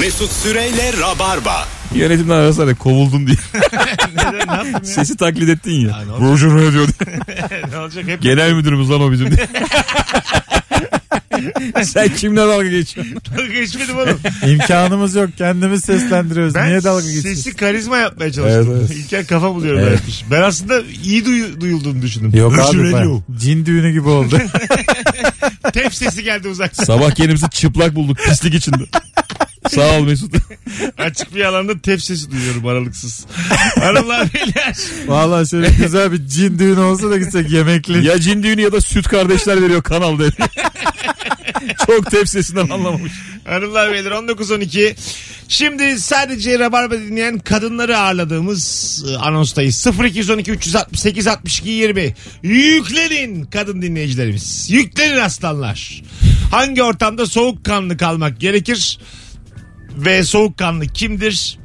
Mesut Süreyle Rabarba. Yönetimden arasana kovuldun diye. Neden, ne yaptım ya? Sesi taklit ettin ya. Ya ne olacak? Roger ne diyor. ne olacak hep Genel müdürümüz lan o bizim diye. Sen kimle dalga geçiyorsun? dalga geçmedim oğlum. İmkanımız yok. Kendimiz seslendiriyoruz. Ben Niye dalga geçiyorsun? sesi karizma yapmaya çalıştım. Evet, evet. İlker kafa buluyorum Evet. Ben aslında iyi duyu- duyulduğunu düşündüm. Yok abi ben. Cin düğünü gibi oldu. Tep sesi geldi uzaktan. Sabah kendimizi çıplak bulduk pislik içinde. Sağ ol Mesut. Açık bir alanda tep sesi duyuyorum aralıksız. Hanımlar beyler. Valla şöyle güzel bir cin düğünü olsa da gitsek yemekli. Ya cin düğünü ya da süt kardeşler veriyor kanal dedi. Çok tepsisinden anlamamış. Hanımlar beyler 19-12. Şimdi sadece Rabarba dinleyen kadınları ağırladığımız e, anonstayız. 0212 368 62 20. Yüklenin kadın dinleyicilerimiz. Yüklenin aslanlar. Hangi ortamda soğukkanlı kalmak gerekir? Ve soğukkanlı kimdir?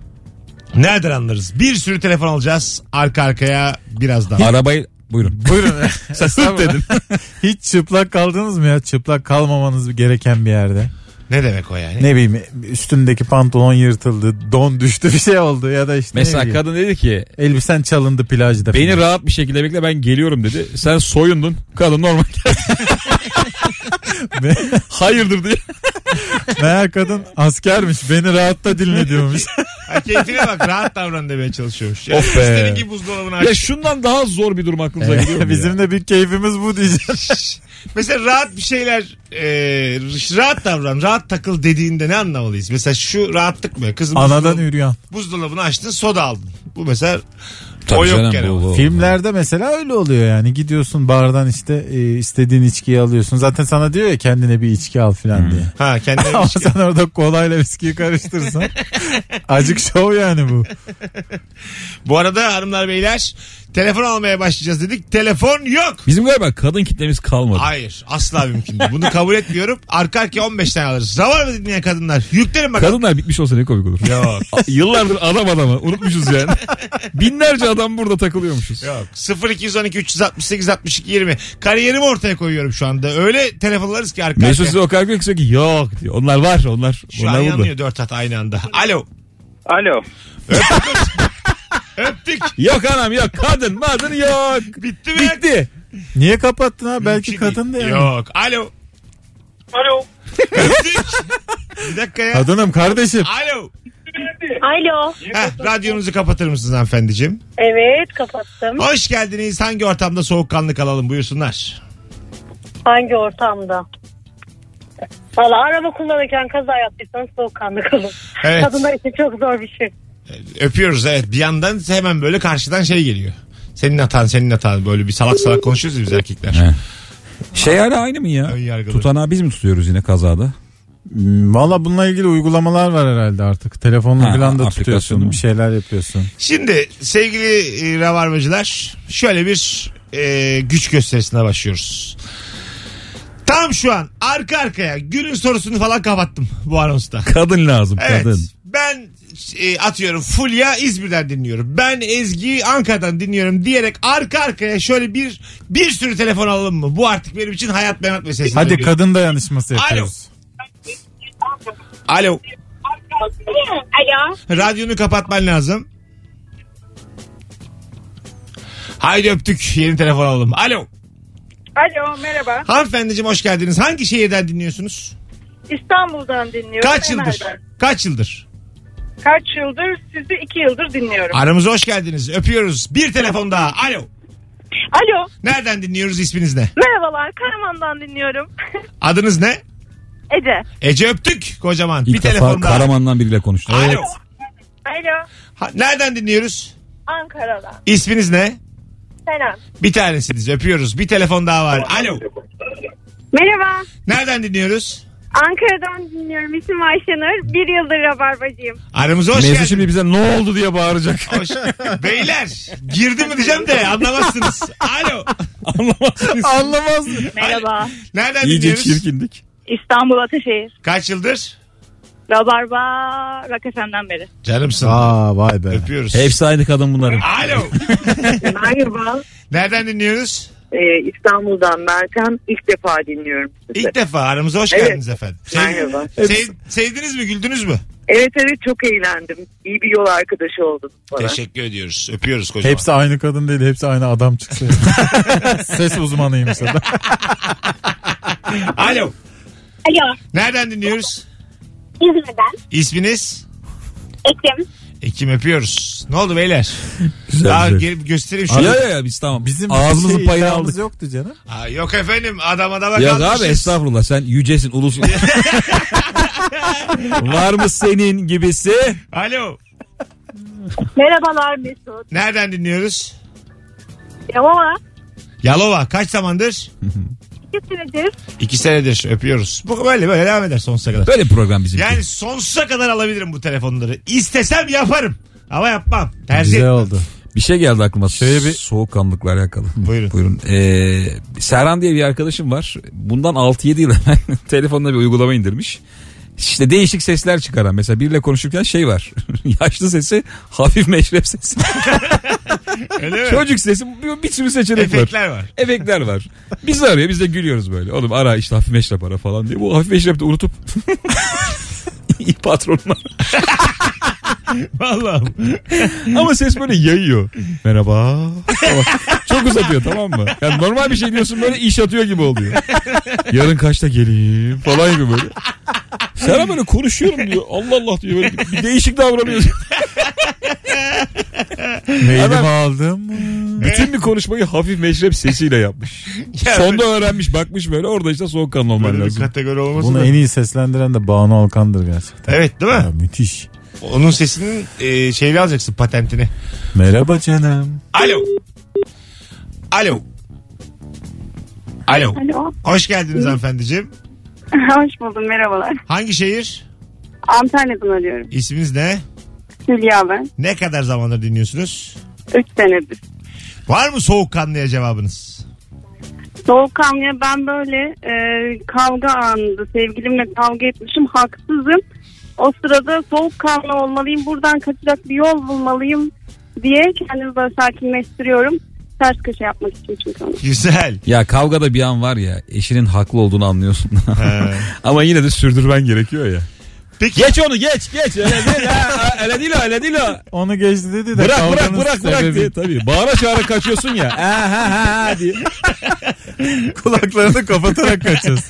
Nereden anlarız? Bir sürü telefon alacağız arka arkaya birazdan. Arabayı buyurun. Buyurun. Sen sırt dedin. Hiç çıplak kaldınız mı ya? Çıplak kalmamanız gereken bir yerde. Ne demek o yani? Ne bileyim üstündeki pantolon yırtıldı, don düştü bir şey oldu ya da işte ne Mesela bileyim, kadın dedi ki elbisen çalındı plajda. beni falan. rahat bir şekilde bekle ben geliyorum dedi. Sen soyundun. Kadın normal geldi. Hayırdır diye. Meğer kadın askermiş beni rahatta dinle diyormuş. Ha, keyfine bak rahat davran demeye çalışıyormuş. Yani Of be. İstediğin gibi buzdolabını aç. Ya şundan daha zor bir durum aklınıza geliyor mu Bizim ya? de bir keyfimiz bu diyeceğim. Mesela rahat bir şeyler e, rahat davran, rahat takıl dediğinde ne anlamalıyız? Mesela şu rahatlık mı? Kızım Anadan buzdolabı- üryan. buzdolabını açtın soda aldın. Bu mesela Tabii o yok canım, gene. bu- bu- Filmlerde mesela öyle oluyor yani. Gidiyorsun bardan işte e, istediğin içkiyi alıyorsun. Zaten sana diyor ya kendine bir içki al falan diye. Ha kendine Ama şey- sen orada kolayla viskiyi karıştırırsan acık şov yani bu. Bu arada hanımlar beyler telefon almaya başlayacağız dedik. Telefon yok. Bizim galiba kadın kitlemiz kalmadı. Hayır asla mümkün değil. Bunu kabul etmiyorum. Arka arkaya 15 tane alırız. Ravar mı dinleyen kadınlar? Yüklerin bakalım. Kadınlar bitmiş olsa ne komik olur. Yok. A- Yıllardır adam adamı unutmuşuz yani. Binlerce adam burada takılıyormuşuz. Yok. 0212 368 62 20. Kariyerimi ortaya koyuyorum şu anda. Öyle telefon alırız ki arka Mesut size o kadar güzel ki yok diyor. Onlar var onlar. Şu onlar an burada. yanıyor dört hat aynı anda. Alo. Alo. Öptük. Yok anam yok kadın madın yok. Bitti mi? Bitti. Niye kapattın ha? Belki Mümkün kadın da değil. yani. Yok. Alo. Alo. Öptük. Bir dakika ya. Kadınım kardeşim. Alo. Alo. Heh, radyonuzu kapatır mısınız hanımefendiciğim? Evet kapattım. Hoş geldiniz. Hangi ortamda soğukkanlı kalalım buyursunlar. Hangi ortamda? Valla araba kullanırken kaza yaptıysanız soğukkanlı kalın. Evet. Kadınlar için çok zor bir şey. Öpüyoruz evet. Bir yandan hemen böyle karşıdan şey geliyor. Senin hatan senin hatan böyle bir salak salak konuşuyoruz biz erkekler. He. Şey hala aynı mı ya? Ön yargılı. Tutanağı biz mi tutuyoruz yine kazada? Hmm, Valla bununla ilgili uygulamalar var herhalde artık. Telefonla Ha, falan da aplikasyon tutuyorsun. Bir şeyler yapıyorsun. Şimdi sevgili e, rabarbacılar şöyle bir e, güç gösterisine başlıyoruz. Tam şu an arka arkaya günün sorusunu falan kapattım bu anonsta. Kadın lazım Evet. kadın. Ben e, atıyorum Fulya İzmir'den dinliyorum. Ben Ezgi Ankara'dan dinliyorum diyerek arka arkaya şöyle bir bir sürü telefon alalım mı? Bu artık benim için hayat memat meselesi. Hadi oluyor. kadın dayanışması Alo. yapıyoruz. Alo. Alo. Radyonu kapatman lazım. Haydi öptük. Yeni telefon alalım. Alo. Alo merhaba. Hanımefendiciğim hoş geldiniz. Hangi şehirden dinliyorsunuz? İstanbul'dan dinliyorum. Kaç yıldır? Emel'den. Kaç yıldır? Kaç yıldır? Sizi iki yıldır dinliyorum. Aramıza hoş geldiniz. Öpüyoruz. Bir telefon daha. Alo. Alo. Nereden dinliyoruz? İsminiz ne? Merhabalar. Karaman'dan dinliyorum. Adınız ne? Ece. Ece öptük kocaman. İlk bir defa telefon daha. Karaman'dan biriyle konuştum. Alo. Alo. Ha, nereden dinliyoruz? Ankara'dan. İsminiz ne? Selam. Bir tanesiniz. Öpüyoruz. Bir telefon daha var. Alo. Merhaba. Nereden dinliyoruz? Ankara'dan dinliyorum. İsmim Ayşenur. Bir yıldır rabarbacıyım. Aramıza hoş Mesut geldiniz. şimdi bize ne oldu diye bağıracak. Hoş. Beyler girdi mi diyeceğim de anlamazsınız. Alo. Anlamazsınız. Anlamaz. Merhaba. Nereden İyice dinliyoruz? çirkindik. İstanbul Ataşehir. Kaç yıldır? Rabarba Rock FM'den beri. Canımsın. Aa vay be. Öpüyoruz. Hepsi aynı kadın bunların. Alo. Merhaba. Nereden dinliyoruz? Ee, İstanbul'dan Meltem. ilk defa dinliyorum sizi. İlk defa aramıza hoş Evet. geldiniz efendim. Sev- Merhaba. sev- sevdiniz mi güldünüz mü? Evet evet çok eğlendim. İyi bir yol arkadaşı oldun bana. Teşekkür ediyoruz. Öpüyoruz kocaman. Hepsi aynı kadın değil hepsi aynı adam çıksa. Ses uzmanıymış adam. Alo. Alo. Nereden dinliyoruz? İzmir'den. İsminiz? Ekim. Ekim öpüyoruz. Ne oldu beyler? Güzel, Daha güzel. gelip göstereyim şunu. Ya ya ya biz tamam. Bizim Ağzımızın şey payını aldık. yoktu canım. Aa, yok efendim adam adama Ya kalmışız. abi estağfurullah sen yücesin ulusun. Var mı senin gibisi? Alo. Merhabalar Mesut. Nereden dinliyoruz? Yalova. Yalova. Kaç zamandır? İki senedir. İki senedir öpüyoruz. Bu böyle böyle devam eder sonsuza kadar. Böyle bir program bizim. Yani sonsuza kadar alabilirim bu telefonları. İstesem yaparım. Ama yapmam. Tercih Güzel etmem. oldu. Bir şey geldi aklıma. Şöyle bir- Soğukkanlılıkla alakalı. Buyurun. Buyurun. Ee, Serhan diye bir arkadaşım var. Bundan 6-7 yıl evvel telefonuna bir uygulama indirmiş. İşte değişik sesler çıkaran. Mesela biriyle konuşurken şey var. Yaşlı sesi, hafif meşrep sesi. Öyle mi? Çocuk sesi bir, bir sürü seçenek var. Efektler var. Efektler var. Bizi arıyor biz de gülüyoruz böyle. Oğlum ara işte hafif meşrep ara falan diye. Bu hafif meşrep de unutup iyi patronuna. Vallahi. Ama ses böyle yayıyor. Merhaba. Çok uzatıyor tamam mı? Yani normal bir şey diyorsun böyle iş atıyor gibi oluyor. Yarın kaçta geleyim falan gibi böyle. Serhan böyle konuşuyorum diyor. Allah Allah diyor. Böyle bir, bir değişik davranıyor. Mailimi Adam- aldım. Bütün bir konuşmayı hafif meşrep sesiyle yapmış. Ya Sonda öğrenmiş bakmış böyle orada işte soğukkanlı olman Böyle bir lazım. kategori olmasın. Bunu da. en iyi seslendiren de Banu Alkan'dır gerçekten. Evet değil mi? Ya, müthiş. Onun sesinin e, şeyini alacaksın patentini. Merhaba canım. Alo. Alo. Alo. Alo. Hoş geldiniz hanımefendiciğim. Hoş buldum merhabalar. Hangi şehir? Antalya'dan arıyorum. İsminiz ne? Hülya ben. Ne kadar zamandır dinliyorsunuz? 3 senedir. Var mı soğukkanlıya cevabınız? Soğukkanlıya ben böyle e, kavga anında sevgilimle kavga etmişim haksızım. O sırada soğukkanlı olmalıyım buradan kaçacak bir yol bulmalıyım diye kendimi böyle sakinleştiriyorum. Ters köşe yapmak için çünkü onu. Güzel. Ya kavgada bir an var ya eşinin haklı olduğunu anlıyorsun. He. Ama yine de sürdürmen gerekiyor ya. Peki Geç onu geç geç. Öyle değil ha. Öyle değil o öyle değil o. Onu geçti dedi de. Bırak bırak kavganın bırak bırak sebebi- diye tabii. Bağıra çağıra kaçıyorsun ya. Ha ha ha ha diye. Kulaklarını kapatarak kaçacağız.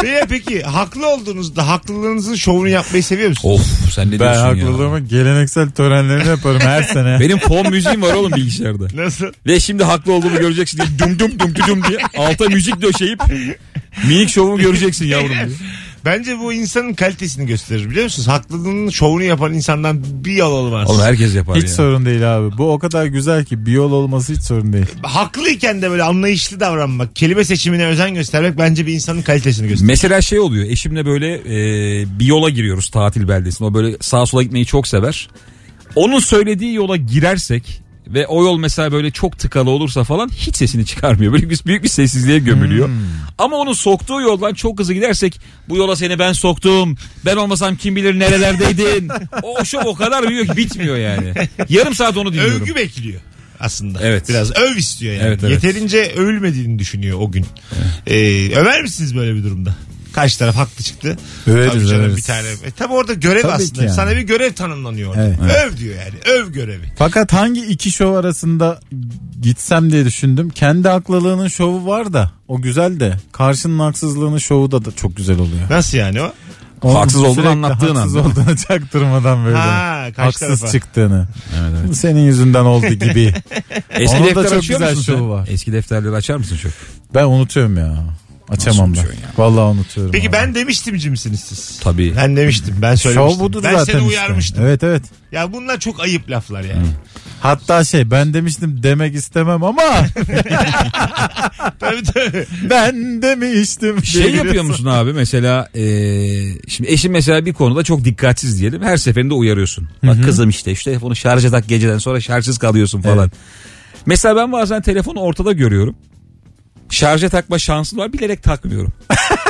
Peki, peki haklı olduğunuzda haklılığınızın şovunu yapmayı seviyor musunuz? Of sen ne ben diyorsun ya? haklılığımın geleneksel törenlerini yaparım her sene. Benim fon müziğim var oğlum bilgisayarda. Nasıl? Ve şimdi haklı olduğumu göreceksin diye dum dum dum dum diye alta müzik döşeyip minik şovumu göreceksin yavrum diye. Bence bu insanın kalitesini gösterir biliyor musunuz? Haklılığının şovunu yapan insandan bir yol olmaz. Oğlum herkes yapar Hiç ya. sorun değil abi. Bu o kadar güzel ki bir yol olması hiç sorun değil. Haklıyken de böyle anlayışlı davranmak, kelime seçimine özen göstermek bence bir insanın kalitesini gösterir. Mesela şey oluyor eşimle böyle e, bir yola giriyoruz tatil beldesine. O böyle sağa sola gitmeyi çok sever. Onun söylediği yola girersek ve o yol mesela böyle çok tıkalı olursa falan hiç sesini çıkarmıyor. Böyle bir, büyük bir sessizliğe gömülüyor. Ama onun soktuğu yoldan çok hızlı gidersek bu yola seni ben soktum. Ben olmasam kim bilir nerelerdeydin. o şov o kadar büyük ki bitmiyor yani. Yarım saat onu dinliyorum. Övgü bekliyor aslında. Evet. Biraz öv istiyor yani. Evet, evet. Yeterince övülmediğini düşünüyor o gün. Ee, över misiniz böyle bir durumda? Kaç taraf haklı çıktı. Överiz, Tabii canım överiz. bir tane. E, tabii orada görev Tabii aslında. yani. Sana bir görev tanımlanıyor orada. Evet. Öv diyor yani. Öv görevi. Fakat hangi iki şov arasında gitsem diye düşündüm. Kendi haklılığının şovu var da o güzel de karşının haksızlığının şovu da, da çok güzel oluyor. Nasıl yani o? Onun Haksız olduğunu sürekli anlattığın haksız anda. olduğunu çaktırmadan böyle. Ha, kaç haksız tarafa? çıktığını. Evet, evet. Senin yüzünden oldu gibi. Eski Onun da defter çok açıyor güzel musun sen? var. Eski defterleri açar mısın çok? ben unutuyorum ya. Açamam ben. unutuyorsun ya? Vallahi unutuyorum. Peki abi. ben demiştimci misiniz siz? Tabii. Ben demiştim. Ben söylemiştim. Şov budur ben zaten seni işte. uyarmıştım. Evet evet. Ya bunlar çok ayıp laflar yani. Hatta şey ben demiştim demek istemem ama tabii tabii. ben demiştim. Şey diye yapıyor musun abi mesela e, şimdi eşin mesela bir konuda çok dikkatsiz diyelim her seferinde uyarıyorsun. Bak kızım işte şu telefonu şarja tak geceden sonra şarjsız kalıyorsun falan. Evet. Mesela ben bazen telefonu ortada görüyorum. Şarja takma şansım var bilerek takmıyorum.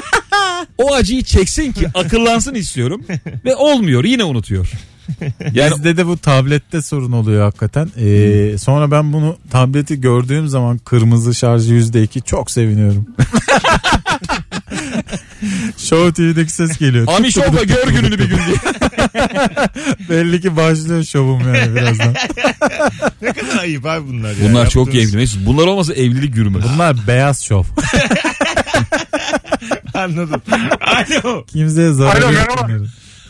o acıyı çeksin ki akıllansın istiyorum ve olmuyor yine unutuyor. Yani Bizde de bu tablette sorun oluyor hakikaten. Ee, sonra ben bunu tableti gördüğüm zaman kırmızı şarjı yüzde iki çok seviniyorum. Show TV'deki ses geliyor. Ami Show'da gör gününü bir gün diye. Belli ki başlıyor şovum yani birazdan. Ne kadar ayıp abi bunlar ya. Bunlar çok Yaptığınız- keyifli. Mesut. Bunlar olmasa evlilik yürümez. Bunlar beyaz şov. Anladım. Alo. Kimseye zarar Alo, yok merhaba.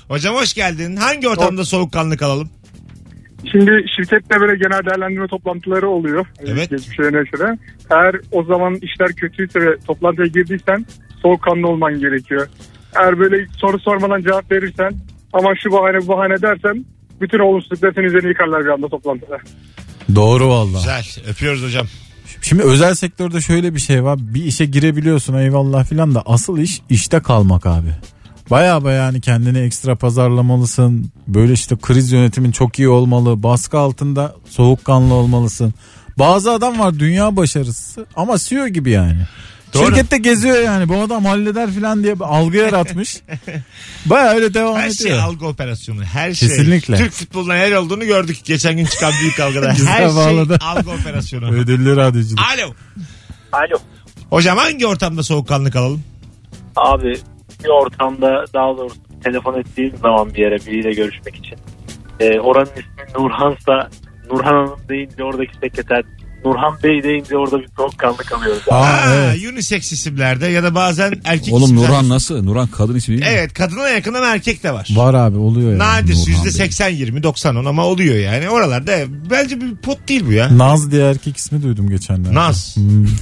Hocam hoş geldin. Hangi ortamda soğukkanlı kalalım? Şimdi şirkette böyle genel değerlendirme toplantıları oluyor. Evet. Geçmişe yöneşene. Eğer o zaman işler kötüyse ve toplantıya girdiysen soğukkanlı olman gerekiyor. Eğer böyle soru sormadan cevap verirsen ama şu bahane bu bahane dersen bütün olumsuzluklar senin üzerine yıkarlar bir anda toplantıda. Doğru valla. Güzel. Öpüyoruz hocam. Şimdi özel sektörde şöyle bir şey var. Bir işe girebiliyorsun eyvallah filan da asıl iş işte kalmak abi. Baya baya hani kendini ekstra pazarlamalısın. Böyle işte kriz yönetimin çok iyi olmalı. Baskı altında soğukkanlı olmalısın. Bazı adam var dünya başarısı ama CEO gibi yani. Doğru. Şirkette geziyor yani bu adam halleder filan diye bir algı yaratmış. Baya öyle devam Her şey ediyor. algı operasyonu. Her şey. Kesinlikle. Türk futbolundan her olduğunu gördük. Geçen gün çıkan büyük kavgada. Güzel her şey bağladı. algı operasyonu. Ödüllü radyoculuk. Alo. Alo. Hocam hangi ortamda soğukkanlı kalalım? Abi bir ortamda daha doğrusu telefon ettiğim zaman bir yere biriyle görüşmek için. e, oranın ismi Nurhan'sa Nurhan Hanım deyince oradaki sekreter Nurhan Bey deyince orada bir soğukkanlı kalıyoruz. Aa, Aa, evet. unisex isimlerde ya da bazen erkek Oğlum isimler. Nurhan nasıl? Nurhan kadın ismi değil mi? Evet kadına yakın ama erkek de var. Var abi oluyor yani. Nadir Nurhan yüzde Bey. 80 20 90 10 ama oluyor yani. Oralarda bence bir pot değil bu ya. Naz diye erkek ismi duydum geçenlerde. Naz. Hmm.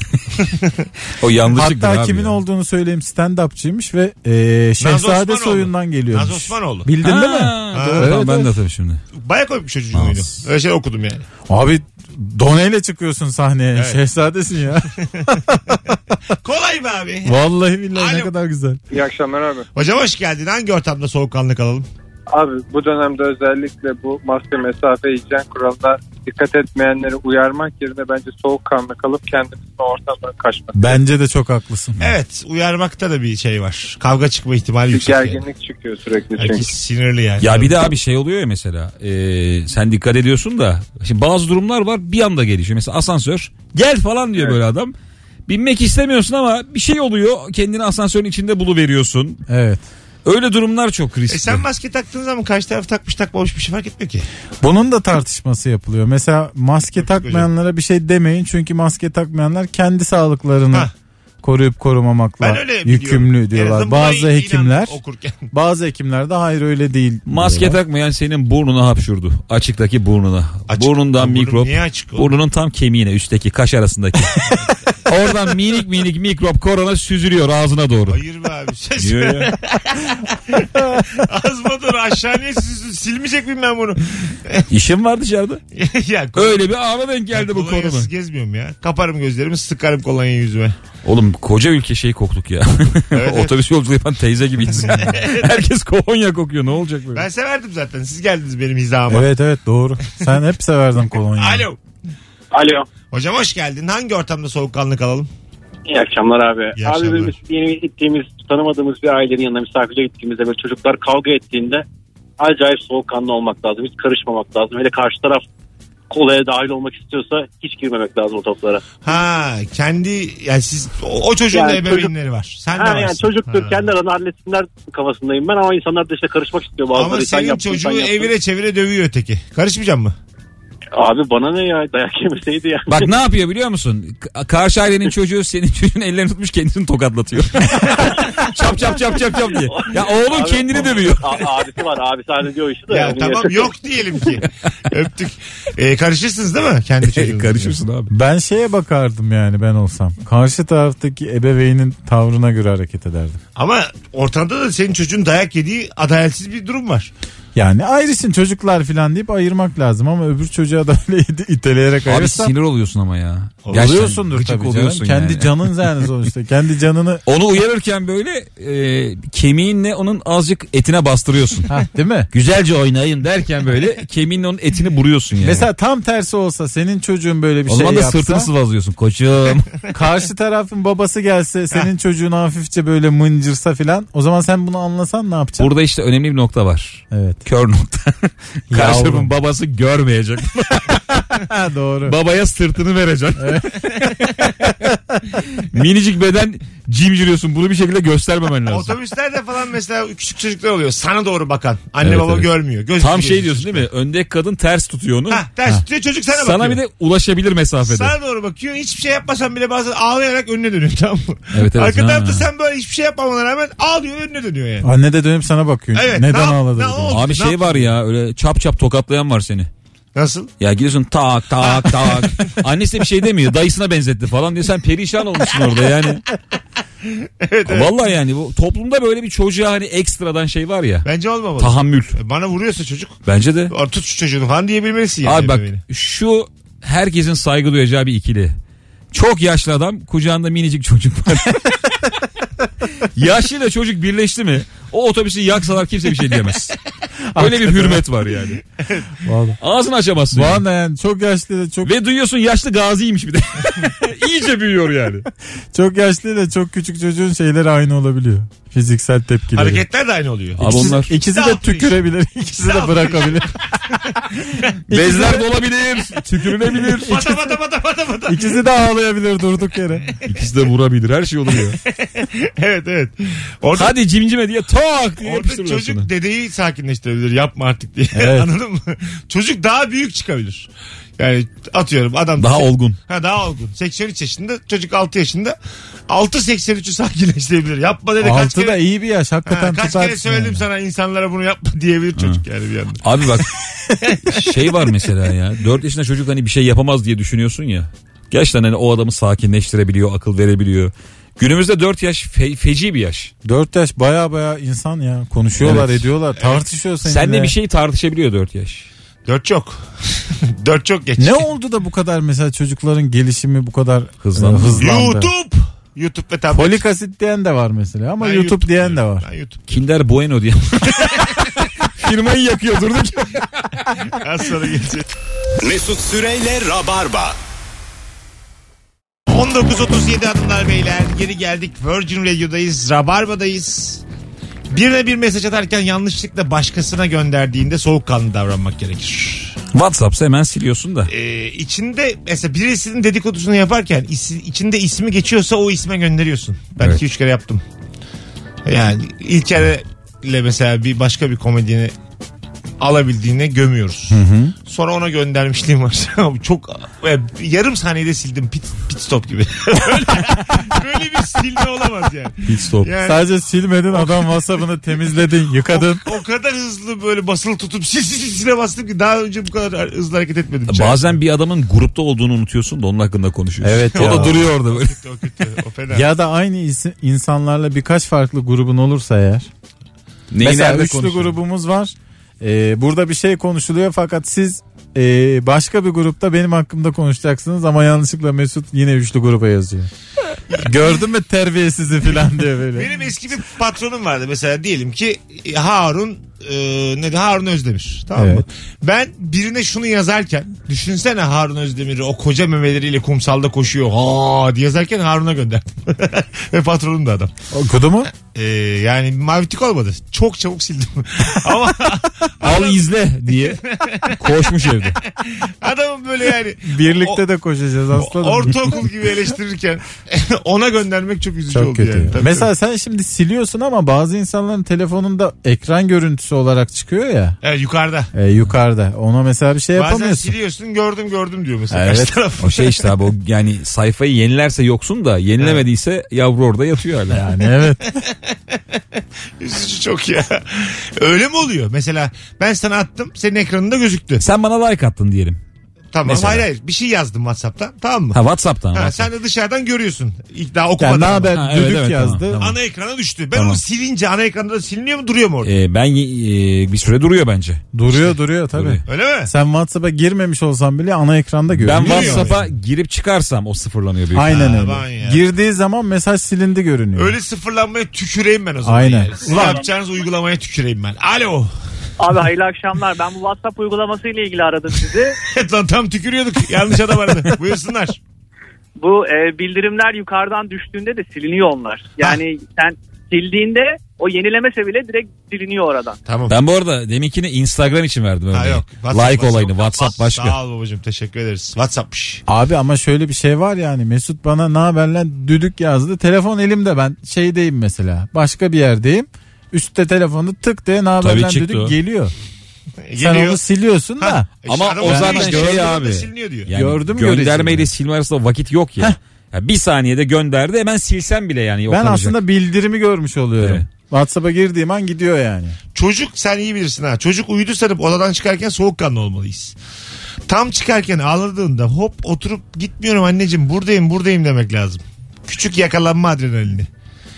O yanlışlıktır Hatta abi kimin ya. olduğunu söyleyeyim stand-upçıymış ve e, Şehzade soyundan geliyormuş. Naz Osmanoğlu. Bildin değil mi? Ha, Doğru Evet, tamam ben de hatırladım şimdi. Baya koymuş çocuğun oyunu. Öyle şey okudum yani. Abi doneyle çıkıyorsun sahneye. Evet. Şehzadesin ya. Kolay be abi. Vallahi billahi ne Alo. kadar güzel. İyi akşamlar abi. Hocam hoş geldin. Hangi ortamda soğukkanlı kalalım? Abi bu dönemde özellikle bu maske mesafe hijyen kuralına dikkat etmeyenleri uyarmak yerine bence soğukkanlı kalıp kendimizin o ortamdan kaçmak. Bence de çok haklısın. Evet uyarmakta da bir şey var. Kavga çıkma ihtimali Bir yüksek. yani. gerginlik çıkıyor sürekli çünkü. Herkes sinirli yani. Ya bir de abi şey oluyor ya mesela e, sen dikkat ediyorsun da şimdi bazı durumlar var bir anda gelişiyor. Mesela asansör gel falan diyor böyle adam. Binmek istemiyorsun ama bir şey oluyor kendini asansörün içinde buluveriyorsun. Evet. Öyle durumlar çok riskli. E sen maske taktığın zaman karşı taraf takmış takmamış bir şey fark etmiyor ki. Bunun da tartışması yapılıyor. Mesela maske takmayanlara bir şey demeyin. Çünkü maske takmayanlar kendi sağlıklarını Hah. Koruyup korumamakla biliyorum. yükümlü diyorlar. Bazı hekimler Okurken. bazı hekimler de hayır öyle değil. Maske diyorlar. takmayan senin burnuna hapşurdu. Açıktaki burnuna. Açık. Burnundan Burnun mikrop. niye açık oğlum? Burnunun tam kemiğine üstteki kaş arasındaki. Oradan minik minik mikrop korona süzülüyor ağzına doğru. Hayır be abi. Ses. Ağzıma doğru aşağı niye siz- silmeyecek miyim ben bunu? İşim var dışarıda. ya, Öyle bir ana denk geldi bu korona. kolonyasız gezmiyorum ya. Kaparım gözlerimi sıkarım kolonyayı yüzüme. Oğlum koca ülke şey koktuk ya. Evet. Otobüs yolculuğu yapan teyze gibiyiz. Herkes kolonya kokuyor ne olacak böyle? Ben severdim zaten. Siz geldiniz benim hizama. Evet evet doğru. Sen hep severdin kolonyayı. Alo. Alo. Hocam hoş geldin. Hangi ortamda soğukkanlı kalalım? İyi akşamlar abi. İyi abi akşamlar. biz yeni gittiğimiz tanımadığımız bir ailenin yanına misafirliğe gittiğimizde böyle çocuklar kavga ettiğinde acayip soğukkanlı olmak lazım. Hiç karışmamak lazım. Hele karşı taraf olaya dahil olmak istiyorsa hiç girmemek lazım o toplara. Ha kendi yani siz o, o çocuğun da Yani çocuk- ebeveynleri var. Sen de Ha, varsın. yani çocuktur Ha. kendi aranı halletsinler kafasındayım ben ama insanlar da işte karışmak istiyor bazıları. Ama Sen senin yaptın, sen çocuğu yaptın. evire çevire dövüyor öteki. Karışmayacak mı? Abi bana ne ya dayak yemeseydi ya. Bak ne yapıyor biliyor musun? Karşı ailenin çocuğu senin çocuğun ellerini tutmuş kendisini tokatlatıyor. çap çap çap çap çap diye. Ya oğlun Abi, kendini dövüyor. A- abisi var abisi hallediyor o işi de. Ya yani. tamam yok diyelim ki. Öptük. Ee, karışırsınız değil mi? Kendi çocuğunuzla. Karışırsın abi. Ben şeye bakardım yani ben olsam. Karşı taraftaki ebeveynin tavrına göre hareket ederdim. Ama ortamda da senin çocuğun dayak yediği adaletsiz bir durum var. Yani ayrısın çocuklar falan deyip ayırmak lazım ama öbür çocuğa da öyle iteleyerek Abi ayırırsan sinir oluyorsun ama ya. oluyorsundur Gerçekten tabii canım. oluyorsun Kendi yani. canın yani sonuçta. Kendi canını Onu uyarırken böyle e, kemiğinle onun azıcık etine bastırıyorsun. ha değil mi? Güzelce oynayın derken böyle kemiğinle onun etini buruyorsun yani. Mesela tam tersi olsa senin çocuğun böyle bir o şey zaman da yapsa sırtını sıvazlıyorsun koçum. karşı tarafın babası gelse senin çocuğun hafifçe böyle mıncırsa filan o zaman sen bunu anlasan ne yapacaksın? Burada işte önemli bir nokta var. Evet. Kör nokta. Yavrum. tarafın babası görmeyecek. Doğru. Babaya sırtını vereceksin. Minicik beden cimciriyorsun. Bunu bir şekilde göstermemen lazım. Otobüslerde falan mesela küçük çocuklar oluyor. Sana doğru bakan. Anne Evet, baba evet. görmüyor. Göz Tam şey diyorsun değil mi? Öndeki kadın ters tutuyor onu. Ha, ters tutuyor çocuk sana, bakıyor. Sana bir de ulaşabilir mesafede. Sana doğru bakıyor. Hiçbir şey yapmasan bile bazen ağlayarak önüne dönüyor tamam mı? Evet, evet. Arka Ha. tarafta sen böyle hiçbir şey yapmamana rağmen ağlıyor önüne dönüyor yani. Anne de dönüp sana bakıyor. Evet, ne Neden yap- ağladı? ne diye. Abi şey var ya öyle çap çap tokatlayan var seni. Nasıl? Ya gidiyorsun tak tak tak. Annesi de bir şey demiyor. Dayısına benzetti falan diyor. Sen perişan olmuşsun orada yani. Evet, evet. Vallahi yani bu toplumda böyle bir çocuğa hani ekstradan şey var ya. Bence olmamalı. Tahammül. Bana vuruyorsa çocuk. Bence de. "Aa, Tut şu çocuğunu falan diyebilmelisin yani. Abi bak ebeveyni. şu herkesin saygı duyacağı bir ikili. Çok yaşlı adam kucağında minicik çocuk var. Yaşlı ile çocuk birleşti mi o otobüsü yaksalar kimse bir şey diyemez. Öyle bir hürmet var yani. Vallahi. Ağzını açamazsın. Yani. anda yani çok yaşlı da çok Ve duyuyorsun yaşlı gaziymiş bir de. İyice büyüyor yani. çok yaşlı ile çok küçük çocuğun şeyleri aynı olabiliyor. Fiziksel tepkileri. Hareketler de aynı oluyor. Abi onlar İkisi Ne de tükürebilir, ikisi de bırakabilir. bezler de olabilir, tükürülebilir. Pata pata. İkisi de ağlayabilir durduk yere. İkisi de vurabilir. Her şey oluyor. Evet evet. Orada, Hadi cimcime diye tak diye orada yapıştırıyorlar çocuk dedeyi sakinleştirebilir. Yapma artık diye. Evet. Anladın mı? Çocuk daha büyük çıkabilir. Yani atıyorum adam Daha olgun. Ha daha olgun. 83 yaşında çocuk 6 yaşında 6 83'ü sakinleştirebilir. Yapma dede kaç Altı da kere iyi bir yaş Ha, hakikaten kaç tutarsın kere söyledim yani. sana insanlara bunu yapma diyebilir çocuk yani bir yandan. Abi bak şey var mesela ya 4 yaşında çocuk hani bir şey yapamaz diye düşünüyorsun ya. Gerçekten hani o adamı sakinleştirebiliyor, akıl verebiliyor. Günümüzde 4 yaş fe- feci bir yaş. 4 yaş baya baya insan ya. Konuşuyorlar Evet. ediyorlar tartışıyor seninle. Seninle bir şey tartışabiliyor 4 yaş. 4 çok. 4 çok geç. Ne oldu da bu kadar mesela çocukların gelişimi bu kadar Hızlandı. e, hızlandı? YouTube. YouTube ve tablet. Folik asit diyen de var mesela ama Ben YouTube, diyen de diyorum. var. Ben YouTube. Kinder Bueno diye. Firmayı yakıyor durduk. Az sonra geleceğiz. Mesut Süreyle Rabarba. 19.37 hanımlar beyler geri geldik Virgin Radio'dayız Rabarba'dayız Birine bir mesaj atarken yanlışlıkla başkasına gönderdiğinde soğukkanlı davranmak gerekir. WhatsApp'sa hemen siliyorsun da. Ee, içinde mesela birisinin dedikodusunu yaparken içinde ismi geçiyorsa o isme gönderiyorsun. Ben Evet. iki üç kere yaptım. Yani İlker'le mesela bir başka bir komedini alabildiğine gömüyoruz. Sonra ona göndermişliğim var. Çok e, yarım saniyede sildim pit, pit stop gibi. böyle, böyle bir silme olamaz yani. Pit stop. Yani Sadece silmedin adam WhatsApp'ını temizledin yıkadın. o kadar hızlı böyle basılı tutup sil sil sil sile bastım ki daha önce bu kadar hızlı hareket etmedim. Bazen bir adamın grupta olduğunu unutuyorsun da onun hakkında konuşuyorsun. Evet O da duruyor orada böyle. o kötü, o fena. Ya da aynı insanlarla birkaç farklı grubun olursa eğer. Neyi Mesela üçlü grubumuz var. Ee, burada bir şey konuşuluyor fakat siz e, başka bir grupta benim hakkımda konuşacaksınız ama yanlışlıkla Mesut yine üçlü gruba yazıyor. Gördün mü terbiyesizi falan diye böyle. Benim eski bir patronum vardı mesela diyelim ki Harun e, ne de Harun Özdemir tamam mı? Evet. Ben birine şunu yazarken düşünsene Harun Özdemir'i o koca memeleriyle kumsalda koşuyor ha diye yazarken Harun'a gönderdim. Ve patronum da adam. Okudu mu? E, yani mavi tik olmadı. Çok çabuk sildim. Ama Al izle diye koşmuş evde. adamın böyle yani Birlikte de koşacağız aslanım. ortaokul gibi eleştirirken ona göndermek çok üzücü Çok oldu kötü. yani. ya. Tabii, Mesela sen şimdi siliyorsun ama bazı insanların telefonunda ekran görüntüsü olarak çıkıyor ya Evet, yukarıda. e, yukarıda. Ona mesela bir şey Bazen yapamıyorsun. siliyorsun gördüm gördüm diyor mesela. Evet. Karşı taraf. O şey işte abi o yani sayfayı yenilerse yoksun da yenilemediyse yavru orada yatıyor hala. Yani evet. Üzücü çok ya. Öyle mi oluyor? Mesela ben sana attım senin ekranında gözüktü. Sen bana like attın diyelim. Tamam Mesela. hayır hayır bir şey yazdım Whatsapp'tan tamam mı? Ha Whatsapp'tan. Ha, WhatsApp. sen de dışarıdan görüyorsun. İlk daha Yani okumadan. ne ama. haber Ha, evet, düdük evet, yazdı. tamam, tamam. Ana ekrana düştü. Ben Tamam. onu silince ana ekranda da siliniyor mu duruyor mu orada? Ee, ben e, bir süre duruyor bence. Duruyor duruyor tabii. Duruyor. Öyle mi? Sen WhatsApp'a girmemiş olsan bile ana ekranda görünüyor. Ben Duruyor. WhatsApp'a girip çıkarsam o sıfırlanıyor büyük. Aynen Ha, öyle. ya. Girdiği zaman mesaj silindi görünüyor. Öyle sıfırlanmaya tüküreyim ben o zaman. Aynen. Yani. Sizin yapacağınız uygulamaya tüküreyim ben. Alo. Abi hayırlı akşamlar. Ben bu WhatsApp uygulaması ile ilgili aradım sizi. Lan tam tükürüyorduk. Yanlış adam aradı. Buyursunlar. Bu e, bildirimler yukarıdan düştüğünde de siliniyor onlar. Yani sen sildiğinde o yenilemese bile direkt siliniyor oradan. Tamam. Ben bu arada deminkini Instagram için verdim Ha, örneği. yok. WhatsApp, like olayını WhatsApp. WhatsApp başka. Sağ ol babacığım teşekkür ederiz. WhatsApp'mış. Abi ama şöyle bir şey var yani Mesut bana ne haber lan düdük yazdı. Telefon elimde ben şeydeyim mesela. Başka bir yerdeyim. Üstte telefonu tık diye ne haber Tabii lan çıktı düdük o. geliyor. Sen geliyor. onu siliyorsun da. Ha, Ama işte o zaten işte şey abi. siliniyor diyor. Yani Gördüm göndermeyle göreceğim. silme arasında vakit yok ya. Ya bir saniyede gönderdi hemen silsem bile yani yok ben olacak. aslında bildirimi görmüş oluyorum. Evet. WhatsApp'a girdiğim an gidiyor yani. Çocuk sen iyi bilirsin ha. Çocuk uyudu sanıp odadan çıkarken soğukkanlı olmalıyız. Tam çıkarken ağladığında hop oturup gitmiyorum anneciğim buradayım buradayım demek lazım. Küçük yakalanma adrenalini.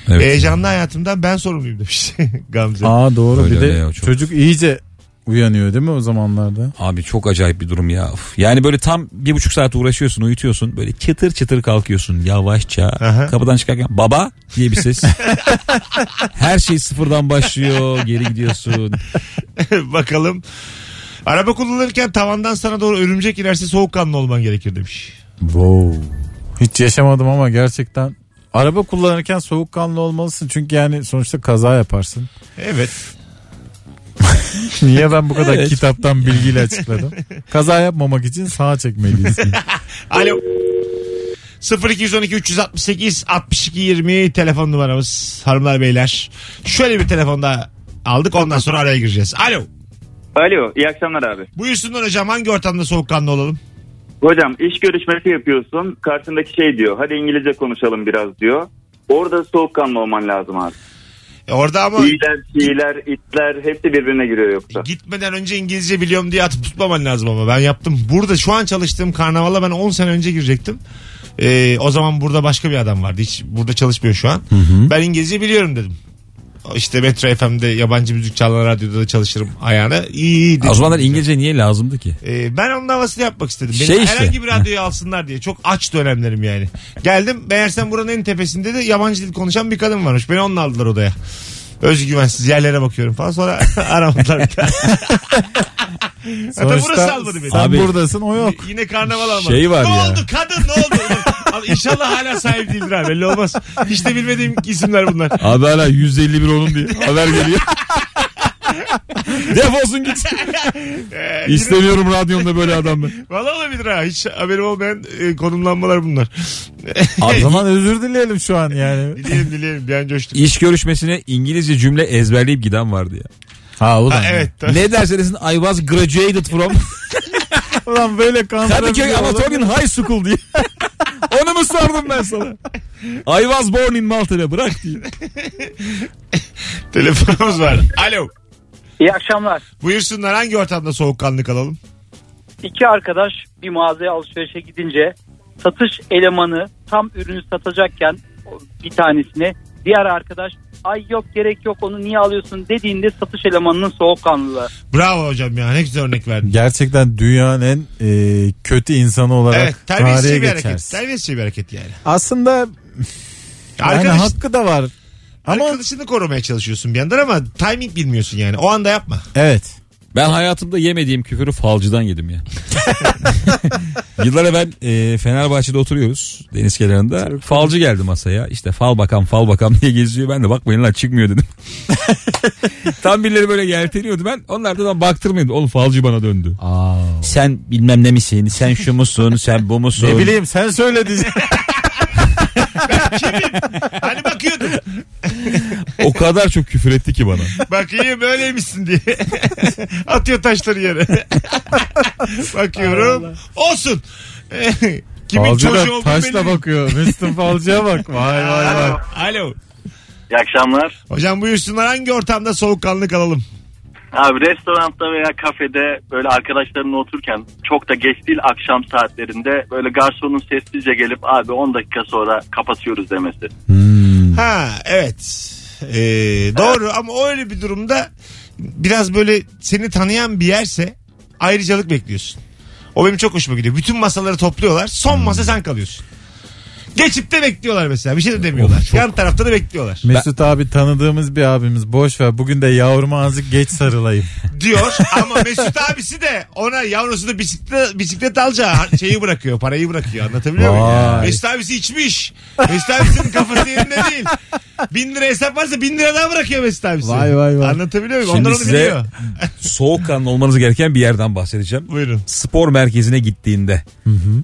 Evet. Heyecanlı hayatımdan ben sorumluyum demiş Gamze. Aa doğru Öyle bir de öyle ya, çok- çocuk iyice uyanıyor değil mi o zamanlarda? Abi çok acayip bir durum ya. Of. Yani böyle tam bir buçuk saat uğraşıyorsun uyutuyorsun. Böyle çıtır çıtır kalkıyorsun yavaşça. Aha. Kapıdan çıkarken baba diye bir ses. Her şey sıfırdan başlıyor. Geri gidiyorsun. Bakalım. Araba kullanırken tavandan sana doğru örümcek inerse soğukkanlı olman gerekir demiş. Wow. Hiç yaşamadım ama gerçekten araba kullanırken soğukkanlı olmalısın. Çünkü yani sonuçta kaza yaparsın. Evet. Niye ben bu kadar Evet. kitaptan bilgiyle açıkladım? Kaza yapmamak için sağa çekmeliyiz. Alo. 0212 368 62 20 telefon numaramız hanımlar beyler. Şöyle bir telefonda aldık ondan sonra araya gireceğiz. Alo. Alo iyi akşamlar abi. Buyursunlar hocam hangi ortamda soğukkanlı olalım? Hocam iş görüşmesi yapıyorsun. Karşındaki şey diyor. Hadi İngilizce konuşalım biraz diyor. Orada soğukkanlı olman lazım abi. E orada ama İyiler, şiiler, itler hepsi birbirine giriyor yoksa. gitmeden önce İngilizce biliyorum diye atıp tutmaman lazım ama ben yaptım. Burada şu an çalıştığım karnavala ben 10 sene önce girecektim. Ee, o zaman burada başka bir adam vardı. Hiç burada çalışmıyor şu an. Ben İngilizce biliyorum dedim. İşte Metro FM'de yabancı müzik çalan radyoda da çalışırım ayağına. İyi iyi dedim. O zamanlar İngilizce niye lazımdı ki? Ee, ben onun havasını yapmak istedim. Beni Şey işte. herhangi bir radyoya alsınlar diye. Çok aç dönemlerim yani. Geldim meğersem buranın en tepesinde de yabancı dil konuşan bir kadın varmış. Beni onunla aldılar odaya. Özgüvensiz yerlere bakıyorum falan. Sonra aramadılar bir daha. Hatta burası almadı beni. sen Abi- buradasın o yok. Yine karnaval almadı. Şey var ne ya. oldu kadın ne oldu? Abi İnşallah hala sahip değildir ha belli olmaz. Hiç de bilmediğim isimler bunlar. Abi hala 151 onun diye haber geliyor. Defolsun git. Ee, İstemiyorum radyomda böyle adamlar. Valla olabilir ha. Hiç haberim olmayan e, konumlanmalar bunlar. O zaman özür dileyelim şu an yani. dileyelim dileyelim bir an coştuk. İş görüşmesine İngilizce cümle ezberleyip giden vardı ya. Ha ulan. Ha, evet. ne derse desin I was graduated from Ulan böyle Kadıköy kandırabiliyor Anatolian olabilir. High School diye. Onu mu sordum ben sana? I was born in Malta bırak diye. Telefonumuz var. Alo. İyi akşamlar. Buyursunlar hangi ortamda soğukkanlı kalalım? İki arkadaş bir mağazaya alışverişe gidince satış elemanı tam ürünü satacakken bir tanesine diğer arkadaş ay yok gerek yok onu niye alıyorsun dediğinde satış elemanının soğukkanlılığı. Bravo hocam ya ne güzel örnek verdin. Gerçekten dünyanın en e, kötü insanı olarak Evet terbiyesiz tarihe bir hareket. geçersin. Terbiyesiz bir hareket yani. Aslında yani Arkadaş, hakkı da var. Ama arkadaşını korumaya çalışıyorsun bir yandan ama timing bilmiyorsun yani. O anda yapma. evet. Ben hayatımda yemediğim küfürü falcıdan yedim ya. Yıllar evvel e, Fenerbahçe'de oturuyoruz deniz kenarında. Falcı geldi masaya. İşte fal bakam fal bakam diye geziyor. Ben de bakmayın lan çıkmıyor dedim. Tam birileri böyle yelteniyordu. Ben onlardan da baktırmıyordum. Oğlum falcı bana döndü. Aa. Sen bilmem ne misin? Sen şu musun? Sen bu musun? Ne bileyim sen söyle diyeceğim. Hani bakıyordun. O kadar çok küfür etti ki bana. Bakayım böyleymişsin diye. Atıyor taşları yere. Bakıyorum. Olsun. Kimin Falcı çocuğu da taşla belli. bakıyor. Müslüm Falcı'ya bak. Vay vay vay. Alo. Alo. İyi akşamlar. Hocam buyursunlar hangi ortamda soğukkanlı kalalım? Abi restoranda veya kafede böyle arkadaşlarınla otururken çok da geç değil akşam saatlerinde böyle garsonun sessizce gelip abi 10 dakika sonra kapatıyoruz demesi. Ha evet. Ee, doğru ama öyle bir durumda biraz böyle seni tanıyan bir yerse ayrıcalık bekliyorsun. O benim çok hoşuma gidiyor. Bütün masaları topluyorlar. Son masa sen kalıyorsun. Geçip de bekliyorlar mesela. Bir şey de demiyorlar. Yan tarafta da bekliyorlar. Mesut abi tanıdığımız bir abimiz boş ver bugün de yavrumu azıcık geç sarılayım. diyor ama Mesut abisi de ona yavrusunu bisiklet, bisiklet alacağı şeyi bırakıyor parayı bırakıyor anlatabiliyor muyum? Vay. Mesut abisi içmiş Mesut abisinin kafası yerinde değil bin lira hesap varsa bin lira daha bırakıyor Mesut abisi Vay, vay, vay. anlatabiliyor muyum? Şimdi Onlar onu size- biliyor Soğukkanlı olmanız gereken bir yerden bahsedeceğim. buyurun Spor merkezine gittiğinde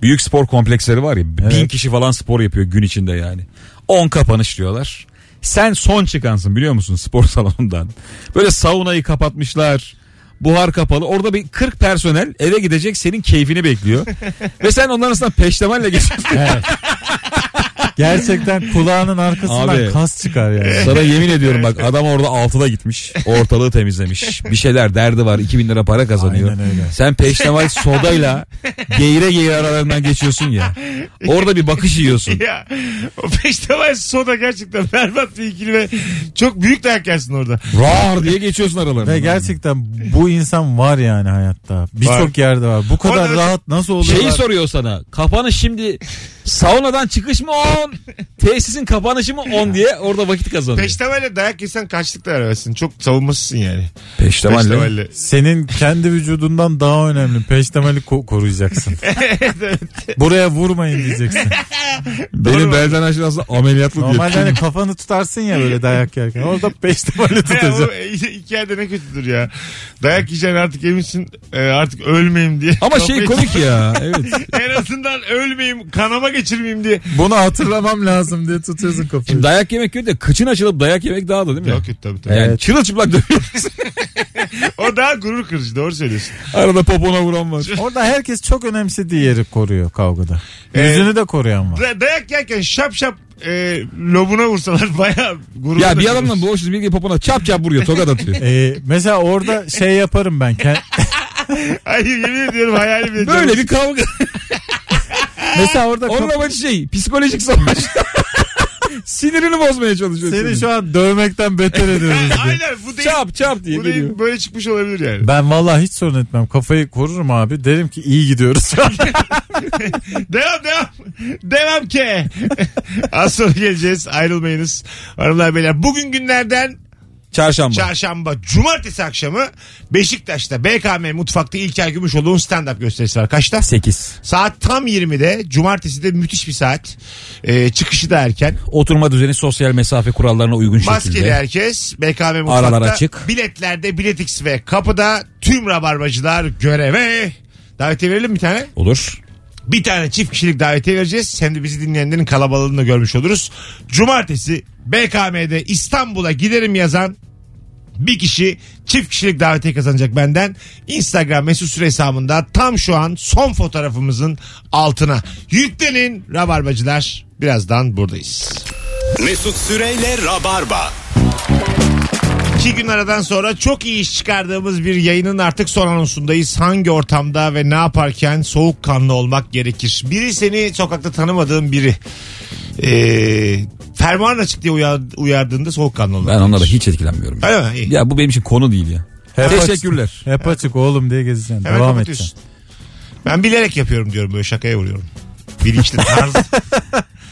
büyük spor kompleksleri var ya bin kişi falan spor yapıyor gün içinde yani. 10 kapanış diyorlar. Sen son çıkansın biliyor musun spor salonundan. Böyle saunayı kapatmışlar. Buhar kapalı. Orada bir 40 personel eve gidecek senin keyfini bekliyor. Ve sen onların arasından peştemalle geçiyorsun. Evet. Gerçekten kulağının arkasından Abi. kas çıkar yani. Sana yemin ediyorum bak adam orada altıda gitmiş. Ortalığı temizlemiş. Bir şeyler derdi var. 2000 lira para kazanıyor. Aynen öyle. Sen peştemal sodayla geğire geğire aralarından geçiyorsun ya. Orada bir bakış yiyorsun. ya o peştemal soda gerçekten berbat bir ikili ve çok büyük dayak yersin orada Rar diye geçiyorsun aralarından. Ve gerçekten bu insan var yani hayatta. Birçok yerde var. Bu kadar Orada- rahat nasıl oluyor? Şeyi soruyor sana. Kapanış şimdi saunadan çıkış mı 10? Tesisin kapanışı mı 10 diye orada vakit kazanıyor. peştemalle dayak yesen kaçlık da veremezsin çok savunmasızsın yani Peştemalle. peştemalle Senin kendi vücudundan daha önemli. Peştemali ko- koruyacaksın. Buraya vurmayın diyeceksin. Benim belden aşağısı ameliyatlı diye. Normalde hani kafanı tutarsın ya böyle dayak yerken. Orada peştemali Ya tutacaksın. bu iki yerde ne kötüdür ya. Dayak yiyeceksin artık eminsin e, artık ölmeyeyim diye. Ama şey Kafayı- komik ya. Evet. en azından ölmeyeyim kanama geçirmeyeyim diye. Bunu hatırlamam lazım diye tutuyorsun kafayı. Şimdi dayak yemek kötü de kıçın açılıp dayak yemek daha da değil mi? Yok kötü tabii tabii. Yani Evet. çırılçıplak dövüyorsun. O daha gurur kırıcı doğru söylüyorsun. Arada popona vuran var. Orada herkes çok önemsediği yeri koruyor kavgada. Ee, Yüzünü de koruyan var. Da- dayak yerken şap şap e, lobuna vursalar bayağı gurur Ya bir adamla boğuşuz bir popona çap çap vuruyor tokat atıyor. Ee, mesela orada şey yaparım ben. Ke- Hayır yemin ediyorum hayalim. Böyle bir kavga. Mesela orada Onun amacı şey psikolojik savaş. Sinirini bozmaya çalışıyor. seni şu an dövmekten beter ediyoruz. Aynen bu değil. çap çap diye bu değil geliyor. böyle çıkmış olabilir yani. Ben vallahi hiç sorun etmem. Kafayı korurum abi. Derim ki iyi gidiyoruz devam devam. Devam ki. Az sonra geleceğiz ayrılmayınız. Hanımlar beyler bugün günlerden Çarşamba. Çarşamba, cumartesi akşamı Beşiktaş'ta BKM Mutfak'ta İlker Gümüşoğlu'nun stand-up gösterisi var. Kaçta? 8. Saat tam 20'de. Cumartesi de müthiş bir saat. Ee, çıkışı da erken. Oturma düzeni sosyal mesafe kurallarına uygun Maskeli şekilde. herkes. BKM Mutfak'ta. Aralar açık. Biletlerde Biletix ve kapıda tüm rabarbacılar göreve. Davetiye verelim bir tane. Olur. Bir tane çift kişilik davetiye vereceğiz. Hem de bizi dinleyenlerin kalabalığını da görmüş oluruz. Cumartesi BKM'de İstanbul'a giderim yazan bir kişi çift kişilik davetiye kazanacak benden. Instagram mesut süre hesabında tam şu an son fotoğrafımızın altına. Yüklenin rabarbacılar. Birazdan buradayız. Mesut Süreyle Rabarba. İki gün aradan sonra çok iyi iş çıkardığımız bir yayının artık son anonsundayız. Hangi ortamda ve ne yaparken soğukkanlı olmak gerekir? Biri seni sokakta tanımadığın biri. Ee, fermuarın açık diye uyar, uyardığında soğukkanlı olmak Ben onlara gerekir. hiç etkilenmiyorum. Öyle mi? İyi. Ya bu benim için konu değil ya. Hep Teşekkürler. Hep açık oğlum diye gezeceksin. Hemen Devam kapatıyorsun. edeceksin. Ben bilerek yapıyorum diyorum böyle şakaya vuruyorum. Bilinçli tarz,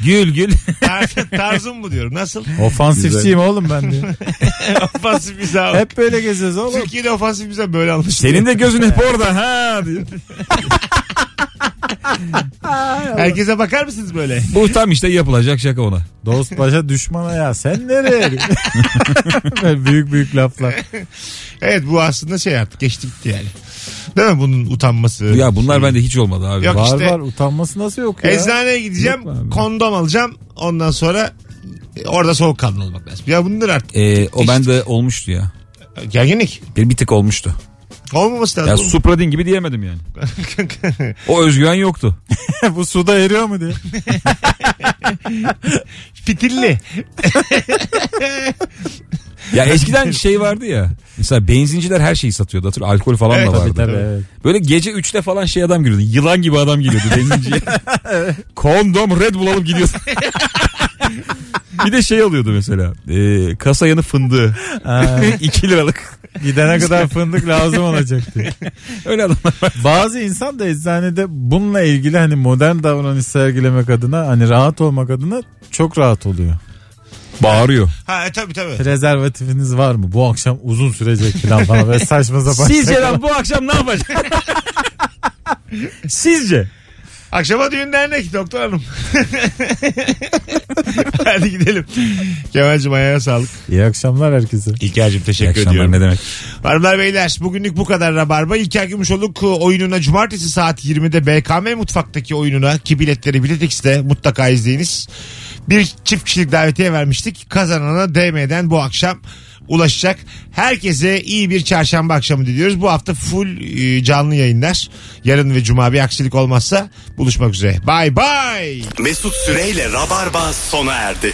Gül gül. tarz, tarzım bu diyorum. Nasıl? Ofansifçiyim oğlum ben diye. ofansif mizah. Hep böyle geziyoruz oğlum. Türkiye'de ofansif mizah böyle anlaşılıyor. Senin de gözün hep orada ha diye. Herkese bakar mısınız böyle? Bu tam işte yapılacak şaka ona. Dost başa düşmana ya sen nereye? Böyle büyük büyük laflar. Evet bu aslında şey artık geçti gitti yani. Değil mi bunun utanması? Ya bunlar bende hiç olmadı abi. Yok var işte- var utanması nasıl yok ya? Eczaneye gideceğim kondom alacağım ondan sonra e, orada soğukkanlı olmak lazım. Ya bunlar artık Ee, o bende olmuştu ya. gerginlik. Bir, bir tık olmuştu. Olmaması lazım. Ya Supradin gibi diyemedim yani. O özgüven yoktu. Bu suda eriyor mu diye. Fitilli. Ya eskiden şey vardı ya. Mesela benzinciler her şeyi satıyordu. Hatırlıyor Alkol falan Evet, da vardı. Tabii evet. Böyle gece 3'te falan şey adam giriyordu. Yılan gibi adam geliyordu benzinciye. Kondom Red Bull alıp gidiyordu. Bir de şey alıyordu mesela. E, kasa yanı fındığı. Ha, 2 liralık. gidene kadar fındık lazım olacaktı. Öyle adamlar var. Bazı insan da eczanede bununla ilgili hani modern davranış sergilemek adına hani rahat olmak adına çok rahat oluyor. Bağırıyor. Ha e, tabii tabii. Prezervatifiniz var mı? Bu akşam uzun sürecek falan falan. Böyle saçma sapan. Sizce ben bu akşam ne yapacağım? Sizce? Akşama düğün dernek doktor hanım. Hadi gidelim. Kemal'cim ayağına sağlık. İyi akşamlar herkese. İlker'cim İyi teşekkür akşamlar ediyorum. ne demek? Hanımlar beyler bugünlük bu kadar Rabarba. İlker Gümüşoluk oyununa cumartesi saat 20'de BKM Mutfak'taki oyununa ki biletleri Biletix'te mutlaka izleyiniz. Bir çift kişilik davetiye vermiştik. Kazanana DM'den bu akşam ulaşacak. Herkese iyi bir çarşamba akşamı diliyoruz. Bu hafta full e, canlı yayınlar. Yarın ve cuma bir aksilik olmazsa buluşmak üzere. Bye bye. Mesut Süreyle Rabarba sona erdi.